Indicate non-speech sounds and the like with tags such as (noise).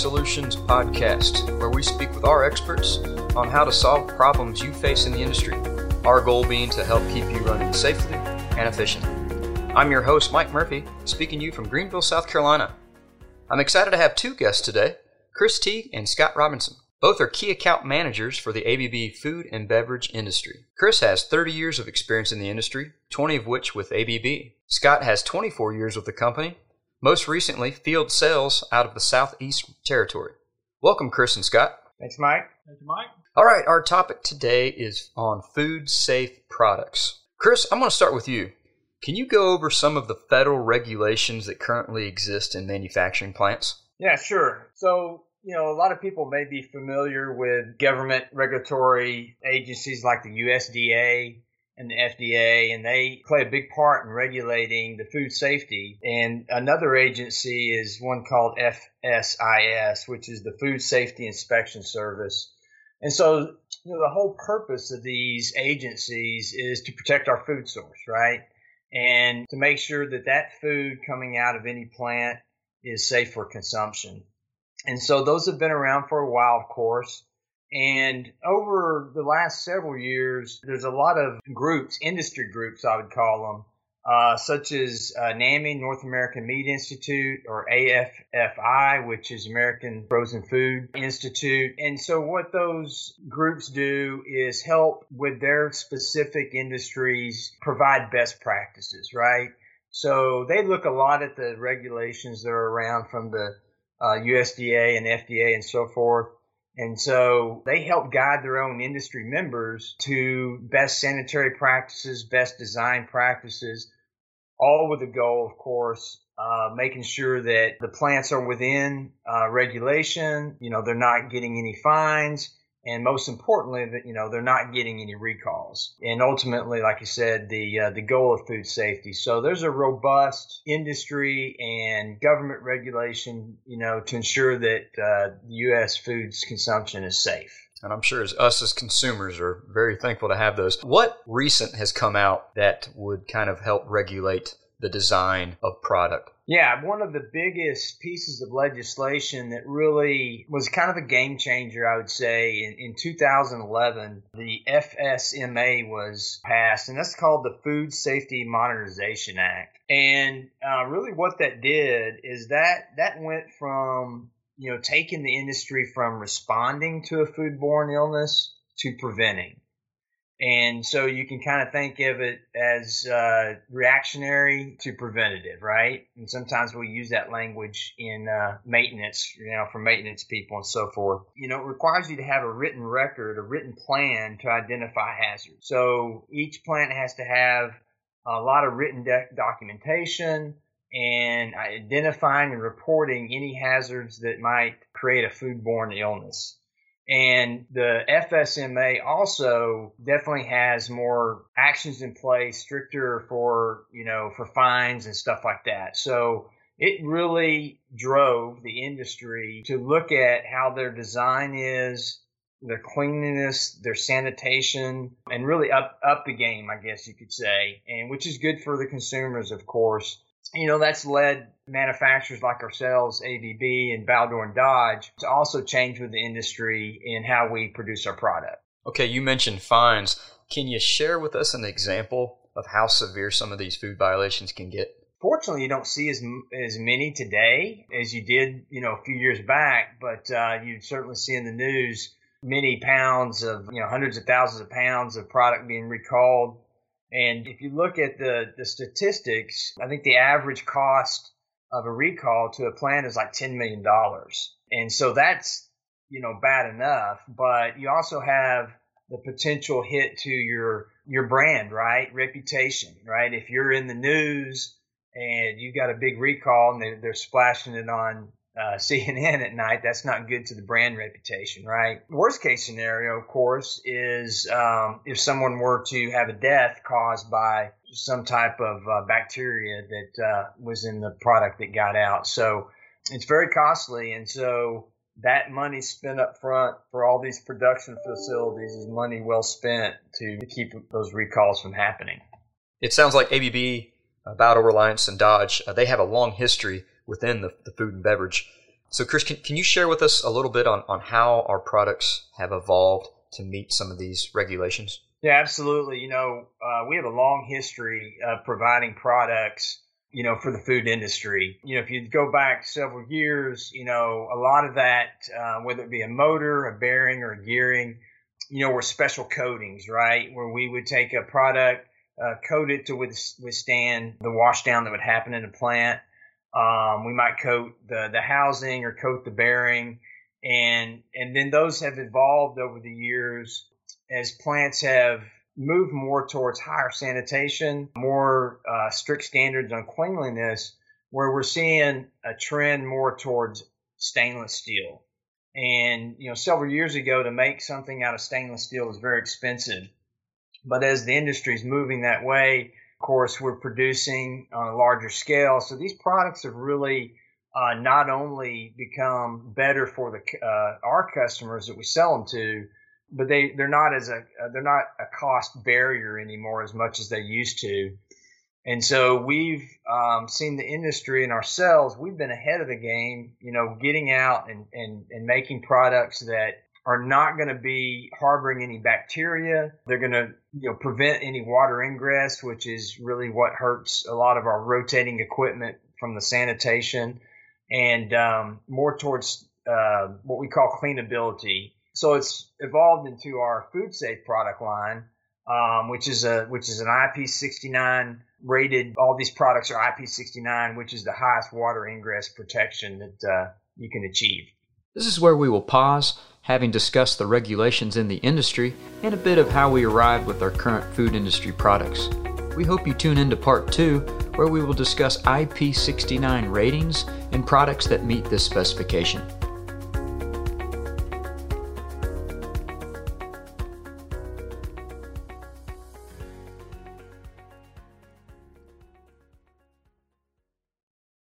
Solutions podcast, where we speak with our experts on how to solve problems you face in the industry. Our goal being to help keep you running safely and efficiently. I'm your host, Mike Murphy, speaking to you from Greenville, South Carolina. I'm excited to have two guests today Chris Teague and Scott Robinson. Both are key account managers for the ABB food and beverage industry. Chris has 30 years of experience in the industry, 20 of which with ABB. Scott has 24 years with the company most recently field sales out of the Southeast Territory. Welcome, Chris and Scott. Thanks, Mike. Thank you, Mike. All right, our topic today is on food safe products. Chris, I'm going to start with you. Can you go over some of the federal regulations that currently exist in manufacturing plants? Yeah, sure. So, you know, a lot of people may be familiar with government regulatory agencies like the USDA, and the FDA, and they play a big part in regulating the food safety. And another agency is one called FSIS, which is the Food Safety Inspection Service. And so, you know, the whole purpose of these agencies is to protect our food source, right? And to make sure that that food coming out of any plant is safe for consumption. And so those have been around for a while, of course. And over the last several years, there's a lot of groups, industry groups, I would call them, uh, such as uh, NAMI, North American Meat Institute, or AFFI, which is American Frozen Food Institute. And so, what those groups do is help with their specific industries provide best practices, right? So, they look a lot at the regulations that are around from the uh, USDA and FDA and so forth and so they help guide their own industry members to best sanitary practices, best design practices, all with the goal, of course, uh, making sure that the plants are within uh, regulation. You know, they're not getting any fines and most importantly that you know they're not getting any recalls and ultimately like you said the uh, the goal of food safety so there's a robust industry and government regulation you know to ensure that uh, US foods consumption is safe and I'm sure as us as consumers are very thankful to have those. What recent has come out that would kind of help regulate the design of product? Yeah, one of the biggest pieces of legislation that really was kind of a game changer, I would say, in, in 2011, the FSMA was passed, and that's called the Food Safety Modernization Act. And uh, really, what that did is that that went from you know taking the industry from responding to a foodborne illness to preventing. And so you can kind of think of it as uh, reactionary to preventative, right? And sometimes we use that language in uh, maintenance, you know, for maintenance people and so forth. You know, it requires you to have a written record, a written plan to identify hazards. So each plant has to have a lot of written de- documentation and identifying and reporting any hazards that might create a foodborne illness. And the FSMA also definitely has more actions in place, stricter for, you know, for fines and stuff like that. So it really drove the industry to look at how their design is, their cleanliness, their sanitation, and really up up the game, I guess you could say, and which is good for the consumers, of course you know, that's led manufacturers like ourselves, ABB and Baldor and Dodge, to also change with the industry in how we produce our product. Okay, you mentioned fines. Can you share with us an example of how severe some of these food violations can get? Fortunately, you don't see as as many today as you did, you know, a few years back. But uh, you certainly see in the news many pounds of, you know, hundreds of thousands of pounds of product being recalled and if you look at the, the statistics, I think the average cost of a recall to a plant is like $10 million. And so that's, you know, bad enough, but you also have the potential hit to your, your brand, right? Reputation, right? If you're in the news and you've got a big recall and they, they're splashing it on uh, (laughs) CNN at night, that's not good to the brand reputation, right? Worst case scenario, of course, is um, if someone were to have a death caused by some type of uh, bacteria that uh, was in the product that got out. So it's very costly, and so that money spent up front for all these production facilities is money well spent to keep those recalls from happening. It sounds like ABB, uh, Baldor Reliance, and Dodge, uh, they have a long history within the, the food and beverage So, Chris, can, can you share with us a little bit on, on how our products have evolved to meet some of these regulations? Yeah, absolutely. You know, uh, we have a long history of providing products, you know, for the food industry. You know, if you go back several years, you know, a lot of that, uh, whether it be a motor, a bearing, or a gearing, you know, were special coatings, right? Where we would take a product, uh, coat it to withstand the washdown that would happen in a plant. Um, we might coat the, the housing or coat the bearing. And, and then those have evolved over the years as plants have moved more towards higher sanitation, more uh, strict standards on cleanliness, where we're seeing a trend more towards stainless steel. And, you know, several years ago to make something out of stainless steel was very expensive. But as the industry is moving that way, of course, we're producing on a larger scale. So these products have really uh, not only become better for the uh, our customers that we sell them to, but they they're not as a uh, they're not a cost barrier anymore as much as they used to. And so we've um, seen the industry and ourselves, we've been ahead of the game, you know, getting out and, and, and making products that are not going to be harboring any bacteria. They're going to, you know, prevent any water ingress, which is really what hurts a lot of our rotating equipment from the sanitation, and um, more towards uh, what we call cleanability. So it's evolved into our food safe product line, um, which is a which is an IP69 rated. All these products are IP69, which is the highest water ingress protection that uh, you can achieve. This is where we will pause, having discussed the regulations in the industry and a bit of how we arrived with our current food industry products. We hope you tune into part two, where we will discuss IP69 ratings and products that meet this specification.